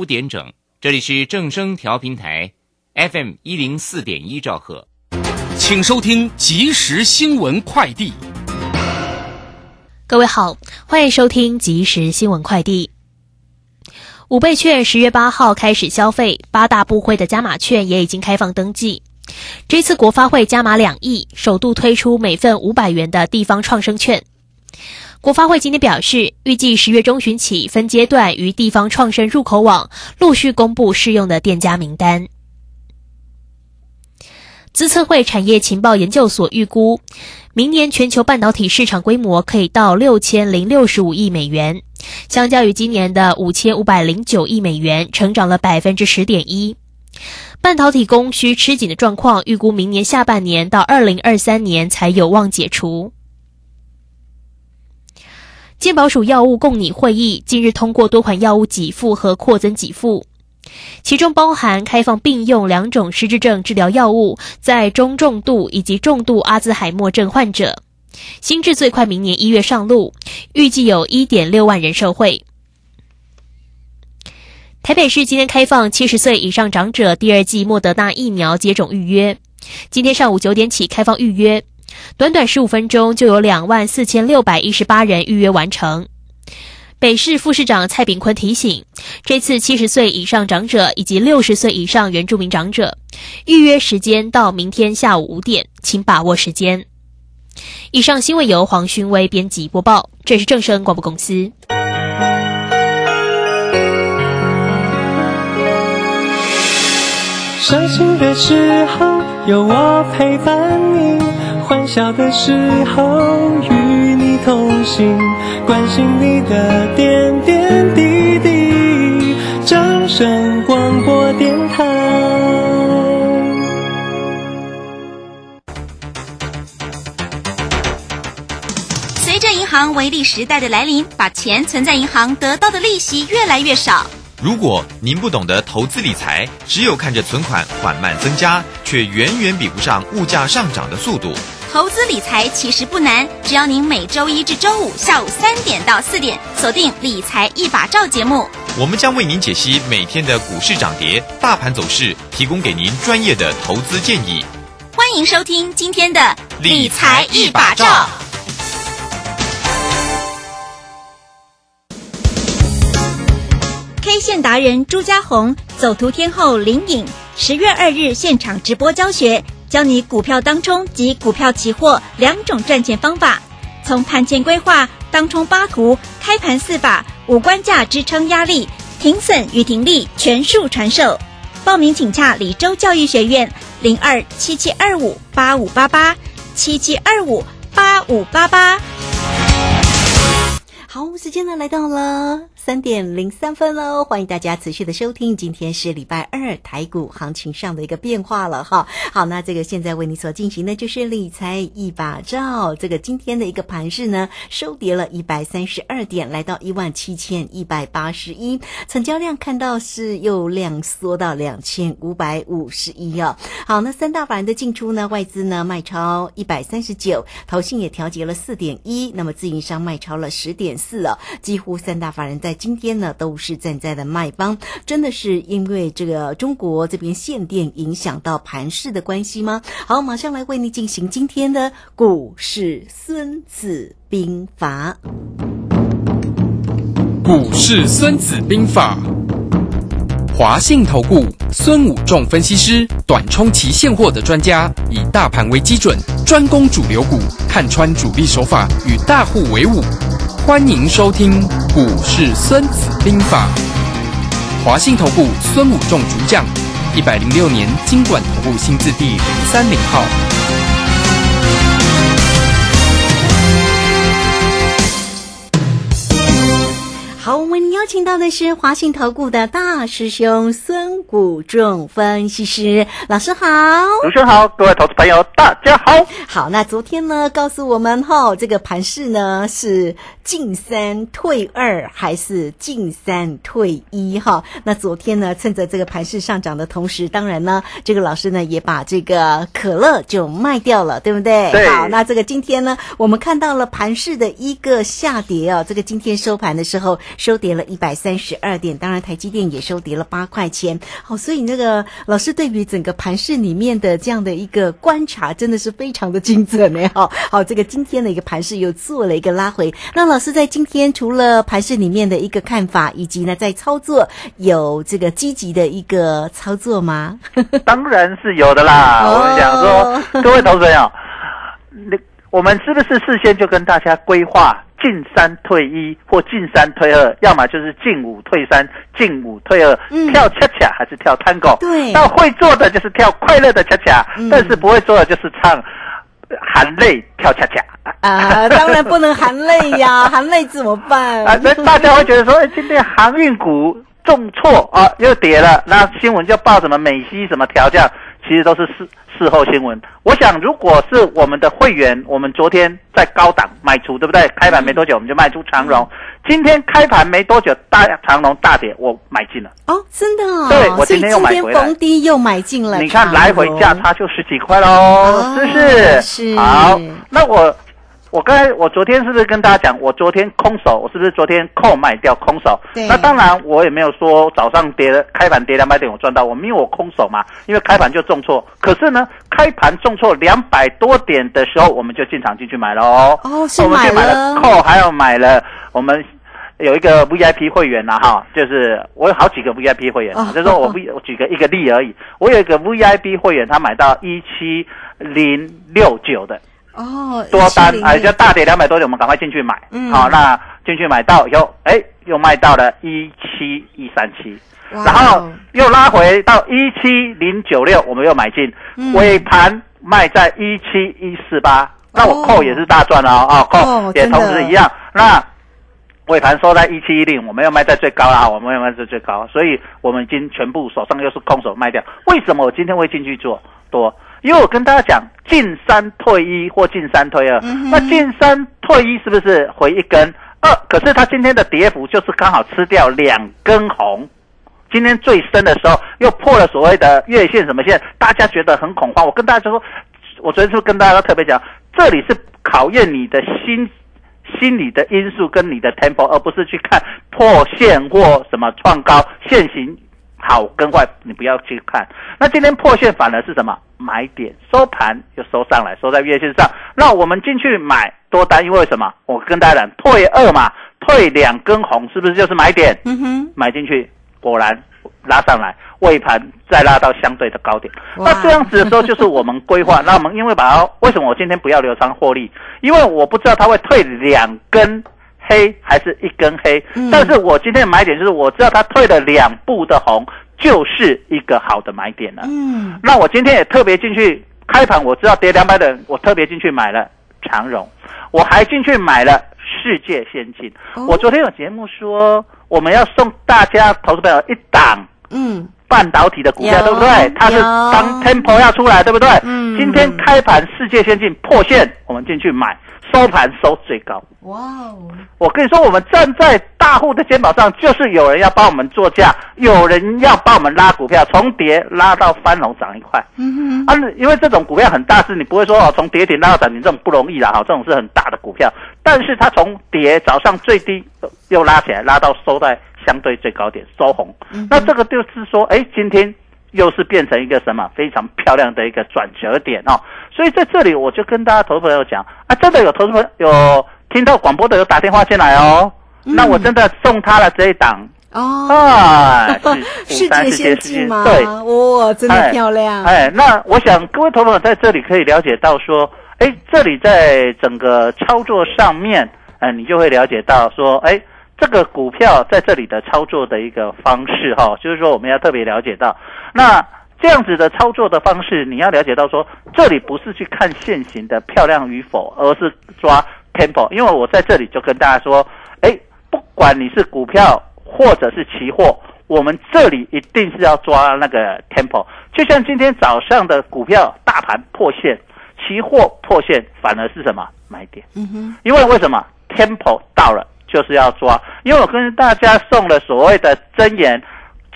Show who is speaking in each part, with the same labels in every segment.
Speaker 1: 五点整，这里是正声调频台，FM 一零四点一兆赫，
Speaker 2: 请收听即时新闻快递。
Speaker 3: 各位好，欢迎收听即时新闻快递。五倍券十月八号开始消费，八大部会的加码券也已经开放登记。这次国发会加码两亿，首度推出每份五百元的地方创生券。国发会今天表示，预计十月中旬起分阶段于地方创生入口网陆续公布适用的店家名单。资策会产业情报研究所预估，明年全球半导体市场规模可以到六千零六十五亿美元，相较于今年的五千五百零九亿美元，成长了百分之十点一。半导体供需吃紧的状况，预估明年下半年到二零二三年才有望解除。健保署药物供拟会议近日通过多款药物给付和扩增给付，其中包含开放并用两种失智症治疗药物，在中重度以及重度阿兹海默症患者，新制最快明年一月上路，预计有一点六万人受惠。台北市今天开放七十岁以上长者第二季莫德纳疫苗接种预约，今天上午九点起开放预约。短短十五分钟就有两万四千六百一十八人预约完成。北市副市长蔡炳坤提醒，这次七十岁以上长者以及六十岁以上原住民长者预约时间到明天下午五点，请把握时间。以上新闻由黄勋威编辑播报，这是正声广播公司。
Speaker 4: 伤心的时候有我陪伴你。欢笑的时候与你同行，关心你的点点滴滴。掌声广播电台。
Speaker 5: 随着银行微利时代的来临，把钱存在银行得到的利息越来越少。
Speaker 6: 如果您不懂得投资理财，只有看着存款缓慢增加，却远远比不上物价上涨的速度。
Speaker 5: 投资理财其实不难，只要您每周一至周五下午三点到四点锁定《理财一把照》节目，
Speaker 6: 我们将为您解析每天的股市涨跌、大盘走势，提供给您专业的投资建议。
Speaker 5: 欢迎收听今天的《理财一把照》。K 线达人朱家红，走图天后林颖，十月二日现场直播教学。教你股票当冲及股票期货两种赚钱方法，从盘前规划、当冲八图、开盘四法、五关价支撑压力、停损与停利全数传授。报名请洽李州教育学院零二七七二五八五八八七七二五八五八八。
Speaker 7: 好，时间呢来到了。三点零三分喽，欢迎大家持续的收听。今天是礼拜二，台股行情上的一个变化了哈。好，那这个现在为你所进行的就是理财一把照。这个今天的一个盘势呢，收跌了一百三十二点，来到一万七千一百八十一，成交量看到是又量缩到两千五百五十一哦。好，那三大法人的进出呢，外资呢卖超一百三十九，投信也调节了四点一，那么自营商卖超了十点四哦，几乎三大法人在。今天呢，都是站在的卖方，真的是因为这个中国这边限电影响到盘市的关系吗？好，马上来为你进行今天的股市孙子兵法。
Speaker 2: 股市孙子兵法，华信投顾孙武仲分析师，短冲期现货的专家，以大盘为基准，专攻主流股，看穿主力手法，与大户为伍。欢迎收听《股市孙子兵法》，华信投顾孙武仲主讲，一百零六年经管投顾新字第零三零号。
Speaker 7: 邀请到的是华信投顾的大师兄孙谷仲分析师老师好，
Speaker 8: 主持人好，各位投资朋友大家好。
Speaker 7: 好，那昨天呢，告诉我们哈，这个盘势呢是进三退二还是进三退一哈？那昨天呢，趁着这个盘势上涨的同时，当然呢，这个老师呢也把这个可乐就卖掉了，对不对？
Speaker 8: 对。
Speaker 7: 好，那这个今天呢，我们看到了盘势的一个下跌啊，这个今天收盘的时候。收跌了一百三十二点。当然，台积电也收跌了八块钱。好，所以那个老师对于整个盘市里面的这样的一个观察，真的是非常的精准呢。好，好，这个今天的一个盘市又做了一个拉回。那老师在今天除了盘市里面的一个看法，以及呢在操作有这个积极的一个操作吗？
Speaker 8: 当然是有的啦。
Speaker 7: 哦
Speaker 8: 我们想说，各位投资朋友，那我们是不是事先就跟大家规划进三退一或进三退二，要么就是进五退三、进五退二，
Speaker 7: 嗯
Speaker 8: 跳恰恰还是跳 tango？
Speaker 7: 对
Speaker 8: 那会做的就是跳快乐的恰恰，
Speaker 7: 嗯
Speaker 8: 但是不会做的就是唱含泪跳恰恰。
Speaker 7: 啊，当然不能含泪呀，含泪怎么办？
Speaker 8: 啊，那大家会觉得说，哎，今天航运股重挫啊，又跌了，那新闻就报什么美西什么调降，其实都是事事后新闻。我想，如果是我们的会员，我们昨天在高档卖出，对不对？开盘没多久我们就卖出长荣，今天开盘没多久大长荣大跌，我买进了。
Speaker 7: 哦，真的哦，
Speaker 8: 对我今天又买回来
Speaker 7: 逢低又买进了。
Speaker 8: 你看来回价差就十几块喽，
Speaker 7: 哦
Speaker 8: 是不是？
Speaker 7: 是
Speaker 8: 好，那我我刚才我昨天是不是跟大家讲，我昨天空手，我是不是昨天扣卖掉空手？
Speaker 7: 对
Speaker 8: 那当然我也没有说早上跌了，开盘跌两百点我赚到，我因为我空手嘛，因为开盘就重挫。可是呢，开盘重挫两百多点的时候，我们就进场进去买了哦。
Speaker 7: 哦是
Speaker 8: 我们就买
Speaker 7: 买了
Speaker 8: 了扣，还有买了我们。有一个 VIP 会员呐、哈，就是我有好几个 VIP 会员、啊，
Speaker 7: 哦
Speaker 8: 就是说我不我举个一个例而已。我有一个 VIP 会员，他买到一七零六九的
Speaker 7: 哦，
Speaker 8: 多单
Speaker 7: ，170
Speaker 8: 哎，就大跌两百多点，我们赶快进去买。
Speaker 7: 嗯
Speaker 8: 好，那进去买到以后，哎，又卖到了一七一三七，然后又拉回到一七零九六，我们又买进，
Speaker 7: 嗯
Speaker 8: 尾盘卖在一七一四八，那我扣也是大赚了哦，哦
Speaker 7: 哦
Speaker 8: 扣也同时一样，那。尾盘收在一七一零，我们要卖在最高啦，我们要卖在最高，所以我们已经全部手上又是空手卖掉。为什么我今天会进去做多？因为我跟大家讲，进三退一或进三退二，
Speaker 7: 嗯
Speaker 8: 那进三退一是不是回一根二？可是它今天的跌幅就是刚好吃掉两根红。今天最深的时候又破了所谓的月线什么线，大家觉得很恐慌。我跟大家说，我昨天是不是跟大家特别讲，这里是考验你的心心理的因素跟你的 tempo，而不是去看破线或什么创高现行好跟坏，你不要去看。那今天破线反而是什么买点？收盘又收上来，收在月线上。那我们进去买多单，因为什么？我跟大家讲，退二嘛，退两根红，是不是就是买点？
Speaker 7: 嗯哼，
Speaker 8: 买进去，果然拉上来，尾盘再拉到相对的高点。那这样子的时候，就是我们规划。那我们因为把它，为什么我今天不要留仓获利？因为我不知道它会退两根黑还是一根黑。
Speaker 7: 嗯
Speaker 8: 但是我今天的买点就是我知道它退了两步的红，就是一个好的买点了。
Speaker 7: 嗯，
Speaker 8: 那我今天也特别进去开盘，我知道跌两百点，我特别进去买了长荣，我还进去买了世界先进。
Speaker 7: 哦
Speaker 8: 我昨天有节目说，我们要送大家投资朋友一档
Speaker 7: 嗯，
Speaker 8: 半导体的股票，
Speaker 7: 有
Speaker 8: 对不对？它是
Speaker 7: 有
Speaker 8: 当 Temple 要出来，对不对？
Speaker 7: 嗯
Speaker 8: 今天开盘世界先进破线，我们进去买，收盘收最高。
Speaker 7: 哇哦，
Speaker 8: 我跟你说，我们站在大户的肩膀上，就是有人要帮我们做价，有人要帮我们拉股票，从跌拉到翻红涨一块。
Speaker 7: 嗯哼，
Speaker 8: 啊，因为这种股票很大是你不会说哦，从跌停拉到涨停这种不容易啦，哈，这种是很大的股票。但是它从跌早上最低呃又拉起来，拉到收在相对最高点收红，那这个就是说，哎，今天又是变成一个什么非常漂亮的一个转折点哦。所以在这里我就跟大家投资朋友讲啊，真的有投资朋友有听到广播的有打电话进来哦，那我真的送他了这一档。
Speaker 7: 哦，
Speaker 8: 啊，是
Speaker 7: 世界先进吗？
Speaker 8: 对，
Speaker 7: 哇，真的漂亮，
Speaker 8: 哎，那我想各位投朋友在这里可以了解到说，哎，这里在整个操作上面，哎，你就会了解到说，哎，这个股票在这里的操作的一个方式哈、就是说我们要特别了解到，那这样子的操作的方式，你要了解到说，这里不是去看现行的漂亮与否，而是抓 tempo。因为我在这里就跟大家说，哎，不管你是股票或者是期货，我们这里一定是要抓那个 tempo。就像今天早上的股票大盘破线，期货破线，反而是什么买点？
Speaker 7: 嗯哼，
Speaker 8: 因为为什么 tempo 到了就是要抓？因为我跟大家送了所谓的真言，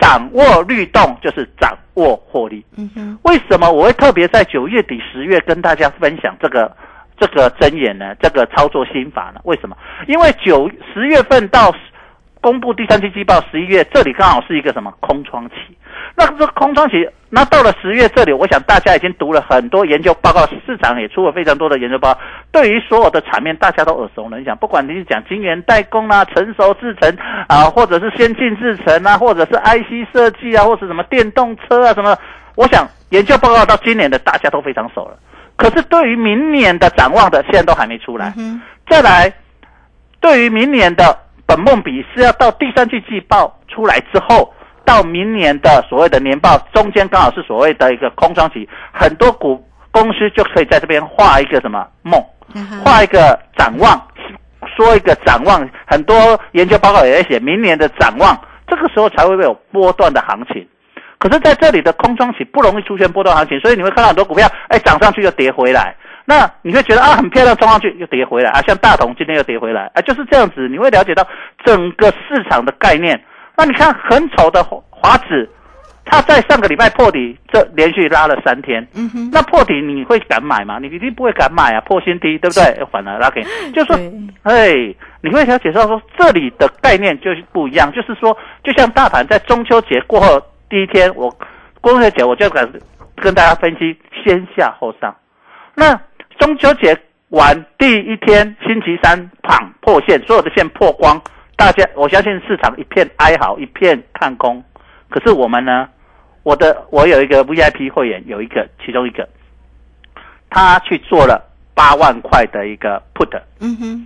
Speaker 8: 掌握律动就是掌握获利。
Speaker 7: 嗯哼，
Speaker 8: 为什么我会特别在九月底、十月跟大家分享这个这个真言呢？这个操作心法呢？为什么？因为九十月份到公布第三季季报，十一月这里刚好是一个什么空窗期。那这空窗期，那到了十月这里，我想大家已经读了很多研究报告，市场也出了非常多的研究报告。对于所有的场面，大家都耳熟能详。不管你是讲晶圆代工啊、成熟制程啊，或者是先进制程啊，或者是 IC 设计啊，或者什么电动车啊什么，我想研究报告到今年的大家都非常熟了。可是对于明年的展望的，现在都还没出来。再来，对于明年的本梦比是要到第三季季报出来之后。到明年的所谓的年报中间，刚好是所谓的一个空窗期，很多股公司就可以在这边画一个什么梦，画一个展望，说一个展望。很多研究报告也在写明年的展望，这个时候才会有波段的行情。可是在这里的空窗期不容易出现波段行情，所以你会看到很多股票，哎，涨上去又跌回来。那你会觉得啊，很漂亮，冲上去又跌回来啊，像大同今天又跌回来，啊，就是这样子。你会了解到整个市场的概念。那你看很丑的华指，它在上个礼拜破底，这连续拉了三天。嗯哼，那破底你会敢买吗？你一定不会敢买啊，破新低，对不对？又反而拉给，就说，哎，你会了解到说这里的概念就是不一样，就是说，就像大盘在中秋节过后第一天，我中秋节我就敢跟大家分析先下后上。那中秋节完第一天，星期三砰破线，所有的线破光。大家，我相信市场一片哀嚎，一片看空。可是我们呢？我的我有一个 VIP 会员，有一个其中一个，他去做了八万块的一个 put，嗯哼，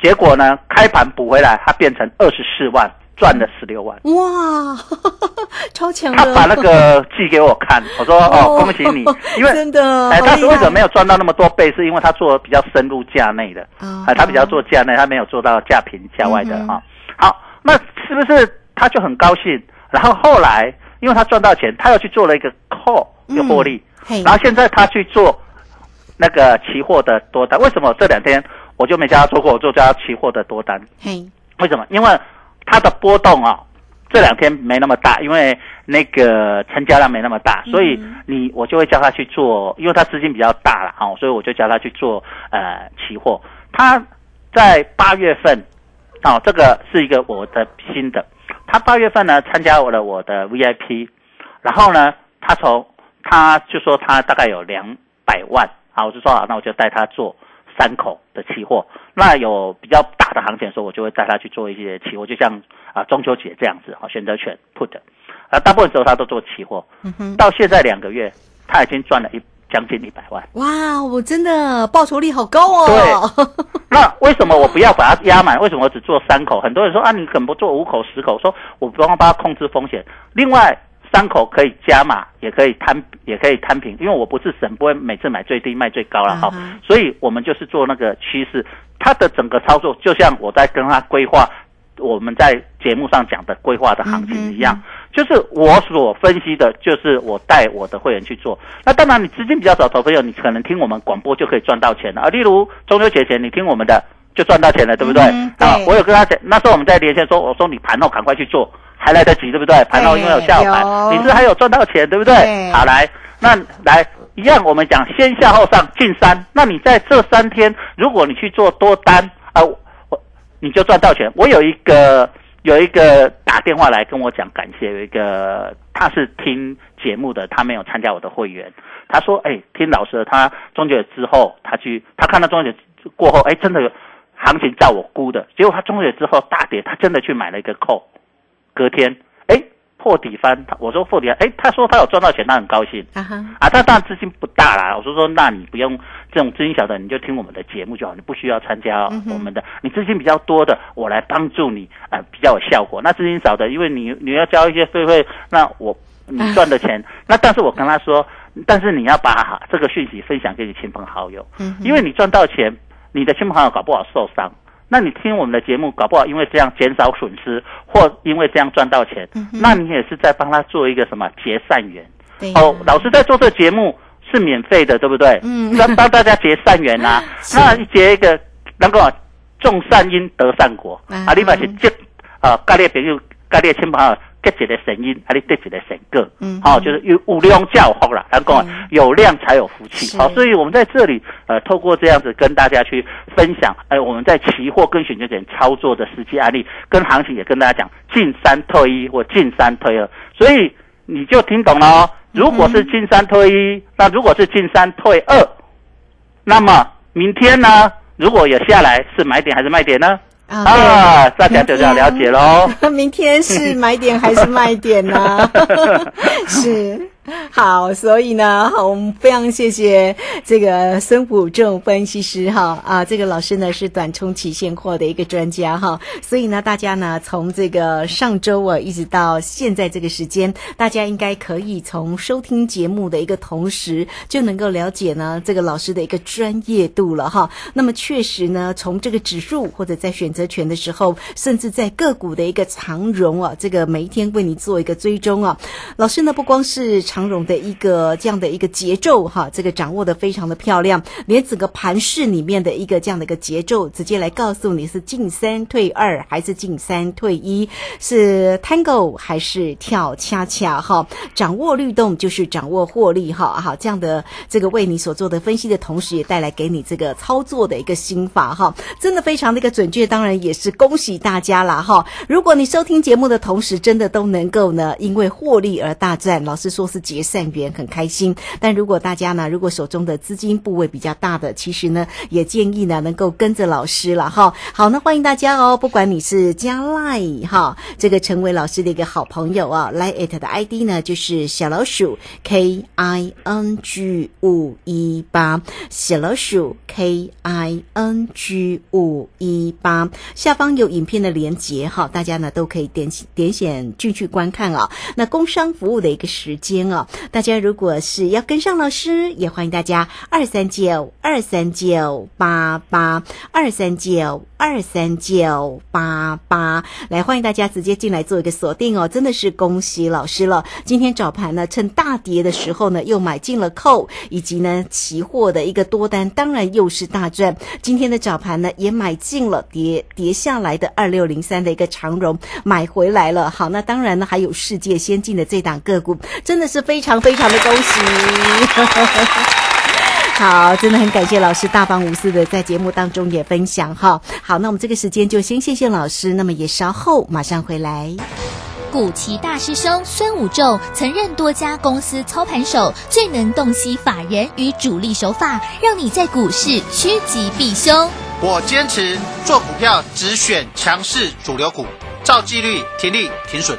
Speaker 8: 结果呢，开盘补回来，他变成二十四万。赚了十六万，
Speaker 7: 哇，超强！
Speaker 8: 他把那个寄给我看，我说 哦，恭喜你，因为
Speaker 7: 真的，
Speaker 8: 哎，他是为什么没有赚到那么多倍？是因为他做比较深入价内的，哎，他比较做价内，他没有做到价平价外的哈。好，那是不是他就很高兴？然后后来，因为他赚到钱，他又去做了一个 call 有获利，然后现在他去做那个期货的多单。为什么这两天我就没叫他做过？我做叫他期货的多单。嘿，为什么？因为。它的波动啊，这两天没那么大，因为那个成交量没那么大，所以你我就会叫他去做，因为他资金比较大了啊，所以我就叫他去做呃期货。他在八月份，哦，这个是一个我的新的，他八月份呢参加我的我的 VIP，然后呢，他从他就说他大概有两百万，啊，我就说好，那我就带他做。三口的期货，那有比较大的行情的时候，我就会带他去做一些期货，就像啊中秋节这样子，好选择权 put，啊大部分时候他都做期货，到现在两个月，他已经赚了一将近一百万。
Speaker 7: 哇，我真的报酬率好高哦。
Speaker 8: 对，那为什么我不要把它压满？为什么我只做三口？很多人说啊，你怎么不做五口、十口？说我不帮他控制风险。另外。三口可以加码，也可以摊，也可以摊平，因为我不是神，不会每次买最低卖最高了哈，所以我们就是做那个趋势，它的整个操作就像我在跟他规划，我们在节目上讲的规划的行情一样，就是我所分析的，就是我带我的会员去做。那当然，你资金比较少，投朋友你可能听我们广播就可以赚到钱了啊。例如中秋节前你听我们的就赚到钱了，对不对？啊，我有跟他讲，那时候我们在连线说，我说你盘后赶快去做。还来得及，对不对？盘后因为有下午盘，你是还有赚到钱，对不对？好，来，那来一样，我们讲先下后上进三。那你在这三天，如果你去做多单啊，我你就赚到钱。我有一个有一个打电话来跟我讲感谢，有一个他是听节目的，他没有参加我的会员。他说：“哎，听老师的，他中秋节之后，他去他看到中秋节过后，哎，真的有行情照我估的。结果他中秋节之后大跌，他真的去买了一个扣。”隔天，哎，破底翻，我说破底翻，哎，他说他有赚到钱，他很高兴。啊哈，啊，他当然资金不大啦。我说说，那你不用这种资金小的，你就听我们的节目就好，你不需要参加我们的。你资金比较多的，我来帮助你，啊，比较有效果。那资金少的，因为你你要交一些费费，那我你赚的钱，那但是我跟他说，但是你要把这个讯息分享给你亲朋好友，嗯，因为你赚到钱，你的亲朋好友搞不好受伤。那你听我们的节目，搞不好因为这样减少损失，或因为这样赚到钱，那你也是在帮他做一个什么结善缘。哦，老师在做这个节目是免费的，对不对？嗯，帮帮大家结善缘 呐。那结一个能够种善因得善果啊，另外是结啊，盖列朋友、盖列亲朋好友结一个神因，啊，你得一个神个，
Speaker 7: 嗯
Speaker 8: 好、就是有有量教福啦，然后
Speaker 7: 嗯。
Speaker 8: 有量才有福气，
Speaker 7: 是。
Speaker 8: 好、所以我们在这里呃，透过这样子跟大家去分享，哎、我们在期货跟选择权操作的实际案例，跟行情也跟大家讲进三退一或进三退二，所以你就听懂了哦。如果是进三退一，那如果是进三退二，那么明天呢，如果有下来是买点还是卖点呢？
Speaker 7: 啊
Speaker 8: 啊，大家就要了解喽。
Speaker 7: 明天是买点还是卖点呢？是 好，所以呢，我们非常谢谢这个孙武仲分析师哈啊，这个老师呢是短冲期现货的一个专家哈，所以呢，大家呢从这个上周啊一直到现在这个时间，大家应该可以从收听节目的一个同时，就能够了解呢这个老师的一个专业度了哈。那么确实呢，从这个指数或者在选择权的时候，甚至在个股的一个长荣啊，这个每一天为你做一个追踪啊。老师呢，不光是长荣的一个这样的一个节奏哈，这个掌握的非常的漂亮，连整个盘市里面的一个这样的一个节奏，直接来告诉你是进三退二还是进三退一，是 Tango 还是跳恰恰哈，掌握律动就是掌握获利哈，好这样的这个为你所做的分析的同时，也带来给你这个操作的一个心法哈，真的非常的一个准确，当然也是恭喜大家啦哈。如果你收听节目的同时，真的都能够呢，因为获利而大赚，老师说是结善缘，很开心。但如果大家呢，如果手中的资金部位比较大的，其实呢，也建议呢能够跟着老师了哈。好，那欢迎大家哦，不管你是加 Line 哈，这个成为老师的一个好朋友啊，Line it 的 ID 呢就是小老鼠 K I N G 五一八，小老鼠 K I N G 五一八，下方有影片的连接哈，大家呢都可以点点选进去观看啊。那工商服务的一个时间啊，大家如果是要跟上老师，也欢迎大家二三九二三九八八二三九二三九八八来，欢迎大家直接进来做一个锁定哦，真的是恭喜老师了。今天早盘呢，趁大跌的时候呢，又买进了扣，以及呢期货的一个多单，当然又是大赚。今天的早盘呢，也买进了跌跌下来的二六零三的一个长荣，买回来了。好，那当然呢，还有世界先进的这档个股，真的是非常非常的恭喜。好，真的很感谢老师大方无私的在节目当中也分享哈。好，那我们这个时间就先谢谢老师，那么也稍后马上回来。
Speaker 9: 古奇大师兄孙武仲曾任多家公司操盘手，最能洞悉法人与主力手法，让你在股市趋吉避凶。
Speaker 10: 我坚持做股票只选强势主流股，照纪律停利停损。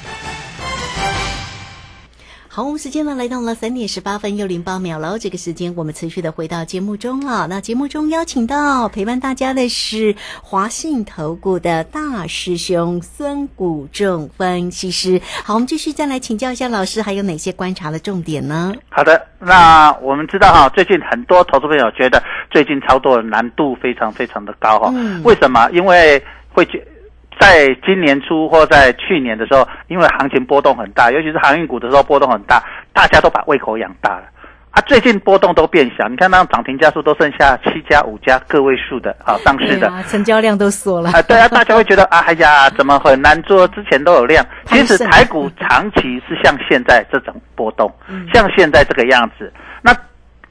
Speaker 7: 好，我们时间呢来到了三点十八分又零八秒喽。这个时间我们持续的回到节目中了。那节目中邀请到陪伴大家的是华信投顾的大师兄孙谷正分析师。好，我们继续再来请教一下老师，还有哪些观察的重点呢？
Speaker 8: 好的，那我们知道哈，最近很多投资朋友觉得最近操作的难度非常非常的高哈。
Speaker 7: 嗯
Speaker 8: 为什么？因为会觉在今年初或在去年的时候，因为行情波动很大，尤其是航运股的时候波动很大，大家都把胃口养大了。啊，最近波动都变小，你看那涨停家数都剩下七家、五家个位数的啊，上市的。
Speaker 7: 成交量都缩了。
Speaker 8: 啊，对啊，大家会觉得啊，哎呀，怎么很难做？之前都有量。其实台股长期是像现在这种波动，像现在这个样子。那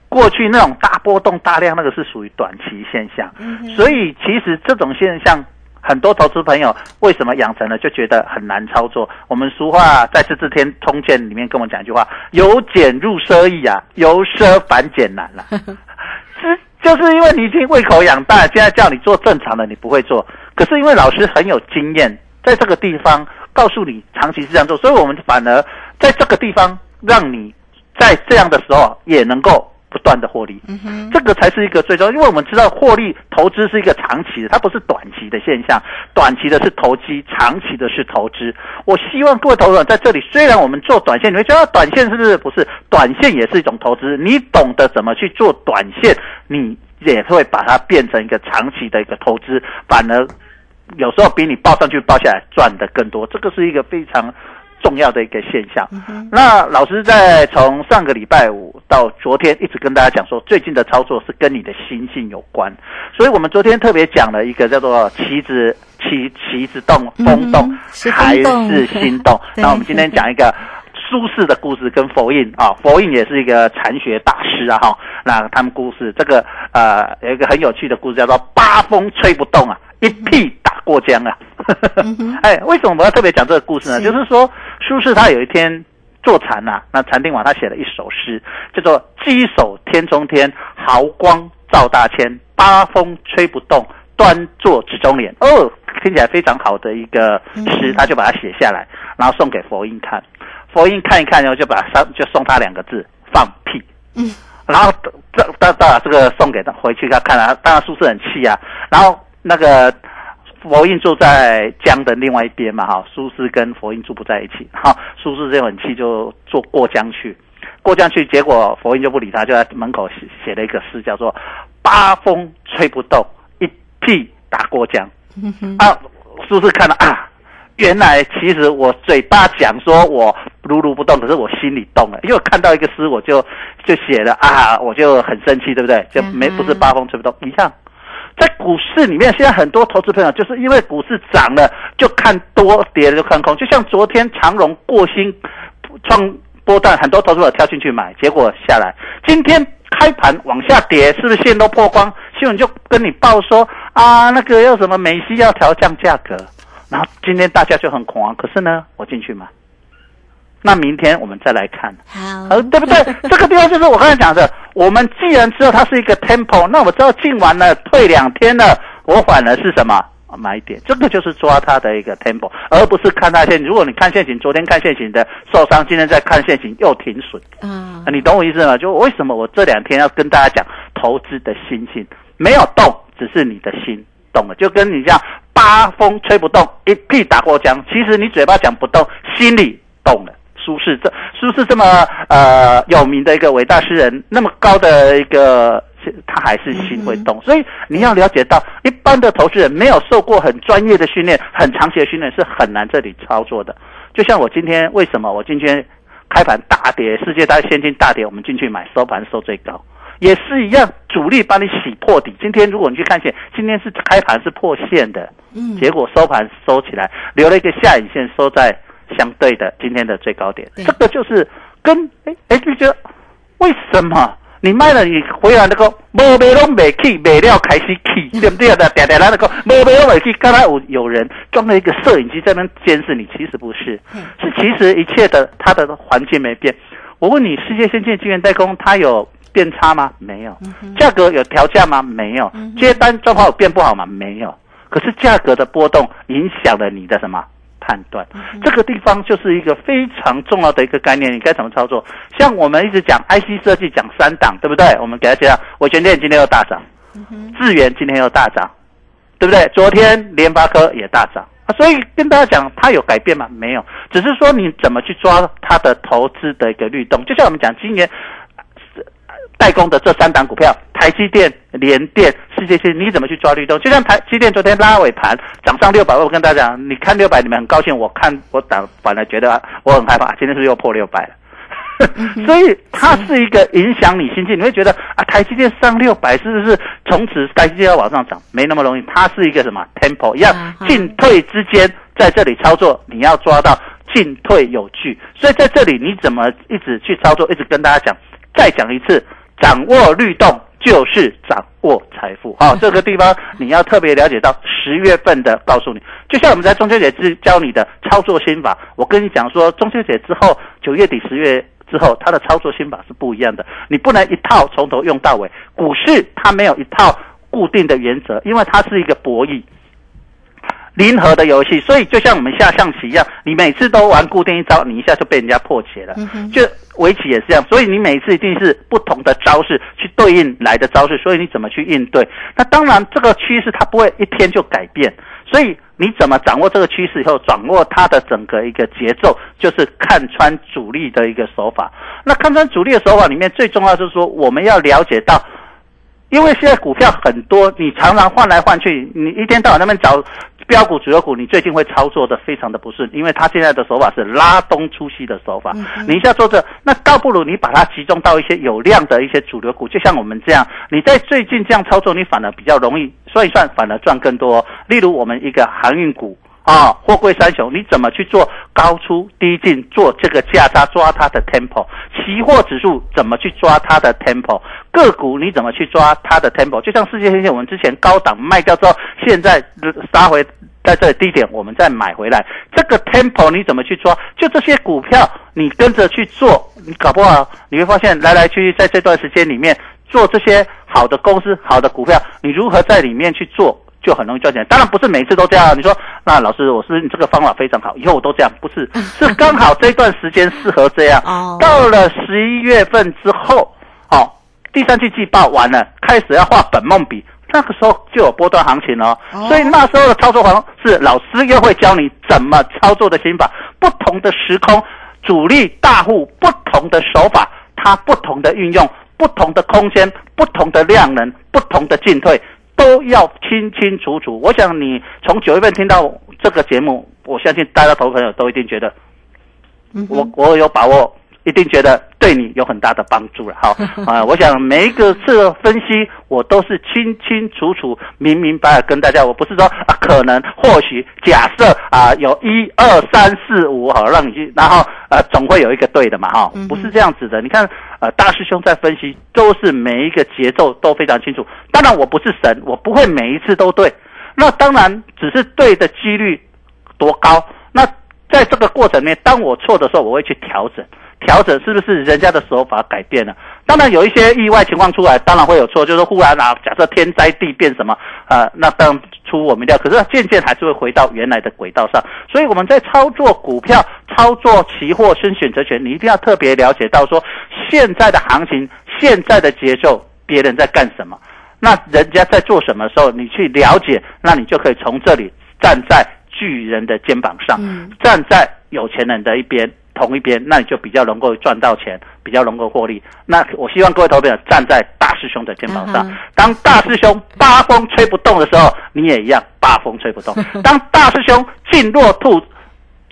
Speaker 8: 过去那种大波动、大量，那个是属于短期现象。所以其实这种现象，很多投资朋友为什么养成了就觉得很难操作？我们俗话在《资治天通鉴》里面跟我们讲一句话：“由俭入奢易啊，由奢反俭难了、是就是因为你已经胃口养大，现在叫你做正常的，你不会做。可是因为老师很有经验，在这个地方告诉你长期是这样做，所以我们反而在这个地方让你在这样的时候也能够不断的获利。这个才是一个最重要，因为我们知道获利投资是一个长期的，它不是短期的现象。短期的是投机，长期的是投资。我希望各位投资者在这里，虽然我们做短线，你会觉得短线是不是不是？短线也是一种投资，你懂得怎么去做短线，你也会把它变成一个长期的一个投资，反而有时候比你报上去报下来赚的更多，这个是一个非常重要的一个现象。那老师在从上个礼拜五到昨天一直跟大家讲说，最近的操作是跟你的心性有关，所以我们昨天特别讲了一个叫做棋子棋棋子动风动、
Speaker 7: 是
Speaker 8: 还是心动。
Speaker 7: 对
Speaker 8: 那我们今天讲一个。苏轼的故事跟佛印啊，佛印也是一个禅学大师啊哈。那他们故事这个呃有一个很有趣的故事，叫做八风吹不动啊，一屁打过江啊。哎，为什么我们要特别讲这个故事呢？
Speaker 7: 是
Speaker 8: 就是说苏轼他有一天坐禅呐、那禅定王他写了一首诗，叫做“稽首天中天，毫光照大千，八风吹不动，端坐直中莲”。哦，听起来非常好的一个诗，他就把它写下来，然后送给佛印看。佛印看一看，然后就把三就送他两个字：放屁。
Speaker 7: 嗯，
Speaker 8: 然后这这把这个送给他回去，他看了，当然苏轼很气啊。然后那个佛印住在江的另外一边嘛，哈，苏轼跟佛印住不在一起，哈，苏轼就很气，就坐过江去，过江去，结果佛印就不理他，就在门口写写了一个诗，叫做“八风吹不动，一屁打过江”。啊，苏轼看了啊。原来其实我嘴巴讲说我如如不动，可是我心里动了，因为我看到一个诗，我就就写了啊，我就很生气，对不对？就没不是八风吹不动一样。在股市里面，现在很多投资朋友就是因为股市涨了就看多，跌了就看空。就像昨天长荣过新创波段，很多投资者跳进去买，结果下来，今天开盘往下跌，是不是线都破光？新闻就跟你报说啊，那个要什么美西要调降价格。然后今天大家就很恐慌，可是呢，我进去买。那明天我们再来看，
Speaker 7: 好，
Speaker 8: 呃，对不对？这个地方就是我刚才讲的，我们既然知道它是一个 temple，那我知道进完了退两天了，我反而是什么买点？这个就是抓它的一个 tempo，而不是看它现。如果你看现行，昨天看现行的受伤，今天再看现行又停损，
Speaker 7: 啊
Speaker 8: 啊，你懂我意思吗？就为什么我这两天要跟大家讲投资的心性没有动，只是你的心动了，就跟你这样八风吹不动，一屁打过江。其实你嘴巴讲不动，心里动了。苏轼这苏轼这么呃有名的一个伟大诗人，那么高的一个，他还是心会动。所以你要了解到，一般的投资人没有受过很专业的训练、很长期的训练，是很难这里操作的。就像我今天为什么我今天开盘大跌，世界大先进大跌，我们进去买，收盘收最高。也是一样，主力帮你洗破底。今天如果你去看线，今天是开盘是破线的，
Speaker 7: 嗯
Speaker 8: 结果收盘收起来，留了一个下影线，收在相对的今天的最高点。
Speaker 7: 对
Speaker 8: 这个就是跟哎哎就觉得为什么你卖了你回来那个没卖拢没去，卖了开始去，对不对？的嗲嗲来那个无卖拢没去，刚才有有人装了一个摄影机在那边监视你，其实不是，是其实一切的它的环境没变。我问你，世界先进的晶圆代工它有变差吗？没有。价格有调价吗？没有。接单状况有变不好吗？没有。可是价格的波动影响了你的什么判断？这个地方就是一个非常重要的一个概念，你该怎么操作？像我们一直讲 IC 设计讲三档，对不对？我们给大家讲，我全店今天又大涨，智源今天又大涨，对不对？昨天联发科也大涨。啊所以跟大家讲，它有改变吗？没有，只是说你怎么去抓它的投资的一个律动。就像我们讲今年呃代工的这三档股票，台积电、联电、世界先进，你怎么去抓律动？就像台积电昨天拉尾盘涨上六百，我跟大家讲，你看六百，你们很高兴，我看我反反而觉得我很害怕，今天是不是又破六百了。所以它是一个影响你心情，你会觉得啊，台积电上六百是不是从此台积电要往上涨？没那么容易，它是一个什么 tempo 一样进退之间，在这里操作，你要抓到进退有据。所以在这里你怎么一直去操作？一直跟大家讲，再讲一次，掌握律动就是掌握财富。好、这个地方你要特别了解到十月份的告诉你，就像我们在中秋节之教你的操作心法，我跟你讲说，中秋节之后，九月底十月。之后，它的操作心法是不一样的。你不能一套从头用到尾。股市它没有一套固定的原则，因为它是一个博弈。零和的游戏，所以就像我们下象棋一样，你每次都玩固定一招，你一下就被人家破解了。就围棋也是这样，所以你每次一定是不同的招式去对应来的招式，所以你怎么去应对？那当然，这个趋势它不会一天就改变，所以你怎么掌握这个趋势以后，掌握它的整个一个节奏，就是看穿主力的一个手法。那看穿主力的手法里面最重要就是说，我们要了解到因为现在股票很多，你常常换来换去，你一天到晚那边找标股、主流股，你最近会操作的非常的不顺，因为他现在的手法是拉东出西的手法。你一下做这，那倒不如你把它集中到一些有量的一些主流股，就像我们这样，你在最近这样操作，你反而比较容易算一算，反而赚更多。例如我们一个航运股。啊，货柜三雄，你怎么去做高出低进，做这个价差，抓它的 tempo？期货指数怎么去抓它的 tempo？个股你怎么去抓它的 tempo？就像世界先线，我们之前高档卖掉之后，现在杀回在这低点，我们再买回来，这个 tempo 你怎么去抓？就这些股票，你跟着去做，你搞不好你会发现来来去去在这段时间里面做这些好的公司、好的股票，你如何在里面去做？就很容易赚钱，当然不是每次都这样。你说，那老师，我是你这个方法非常好，以后我都这样，不是，是刚好这段时间适合这样。哦。到了十一月份之后，哦，第三季季报完了，开始要画本梦比，那个时候就有波段行情了。所以那时候的操作方式，老师又会教你怎么操作的心法。不同的时空，主力大户不同的手法，它不同的运用，不同的空间，不同的量能，不同的进退。都要清清楚楚。我想你从九月份听到这个节目，我相信大家投朋友都一定觉得，我我有把握，一定觉得对你有很大的帮助了。好 啊，我想每一个次分析，我都是清清楚楚、明明白白跟大家。我不是说啊，可能、或许、假设啊，有一二三四五，好让你去，然后呃，总会有一个对的嘛，哈，不是这样子的。你看。呃，大师兄在分析，都是每一个节奏都非常清楚。当然，我不是神，我不会每一次都对。那当然，只是对的几率多高。那在这个过程内，当我错的时候，我会去调整。调整是不是人家的手法改变了？当然有一些意外情况出来，当然会有错，就是忽然啊，假设天灾地变什么啊，那当出我们料。可是渐渐还是会回到原来的轨道上。所以我们在操作股票、操作期货、跟选择权，你一定要特别了解到说，现在的行情、现在的节奏，别人在干什么，那人家在做什么时候，你去了解，那你就可以从这里站在巨人的肩膀上，站在有钱人的一边。同一边，那你就比较能够赚到钱，比较能够获利。那我希望各位投资者站在大师兄的肩膀上，当大师兄八风吹不动的时候，你也一样八风吹不动。当大师兄进若兔，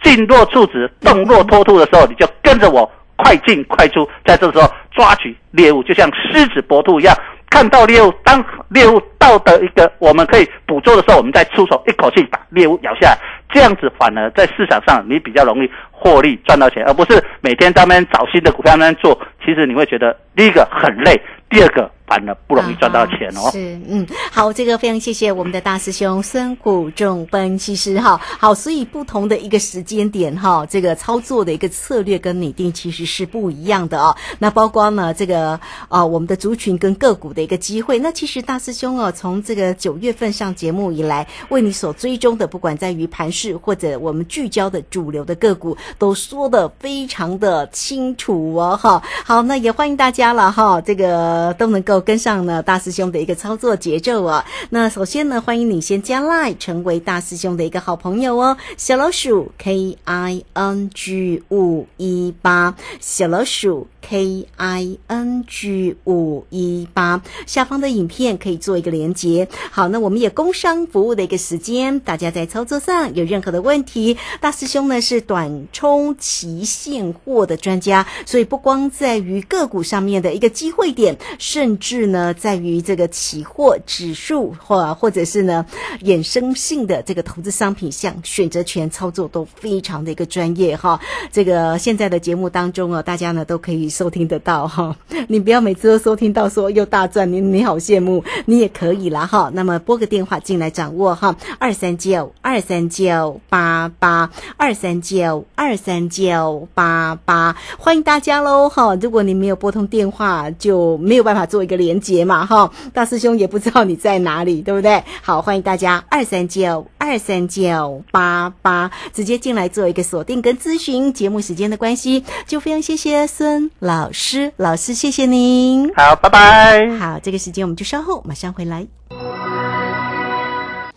Speaker 8: 进若兔子，动若脱兔的时候，你就跟着我快进快出，在这时候抓取猎物，就像狮子搏兔一样。看到猎物，当猎物到的一个我们可以捕捉的时候，我们再出手，一口气把猎物咬下来。这样子反而在市场上你比较容易获利赚到钱，而不是每天在那边找新的股票那边做。其实你会觉得第一个很累，第二个。反而不容易赚到钱哦。
Speaker 7: 是，嗯，好，这个非常谢谢我们的大师兄孙谷仲分析师哈。好，所以不同的一个时间点哈，这个操作的一个策略跟拟定其实是不一样的哦。那包括呢，这个啊，我们的族群跟个股的一个机会。那其实大师兄哦，从这个九月份上节目以来，为你所追踪的，不管在于盘势或者我们聚焦的主流的个股，都说的非常的清楚哦。哈，好，那也欢迎大家了哈，这个都能够。跟上呢大师兄的一个操作节奏啊，那首先呢，欢迎你先加赖成为大师兄的一个好朋友哦，小老鼠 K I N G 五一八，小老鼠 K I N G 五一八，下方的影片可以做一个连接。好，那我们也工商服务的一个时间，大家在操作上有任何的问题，大师兄呢是短冲期现货的专家，所以不光在于个股上面的一个机会点，甚至。呢，在于这个期货指数或或者是呢衍生性的这个投资商品，像选择权操作都非常的一个专业哈。这个现在的节目当中啊，大家呢都可以收听得到哈。你不要每次都收听到说又大赚，你你好羡慕，你也可以啦哈。那么拨个电话进来掌握哈，二三九二三九八八二三九二三九八八，欢迎大家喽哈。如果你没有拨通电话，就没有办法做一个。连接嘛，哈，大师兄也不知道你在哪里，对不对？好，欢迎大家二三九二三九八八直接进来做一个锁定跟咨询。节目时间的关系，就非常谢谢孙老师，老师谢谢您。
Speaker 8: 好，拜拜。
Speaker 7: 好，这个时间我们就稍后马上回来。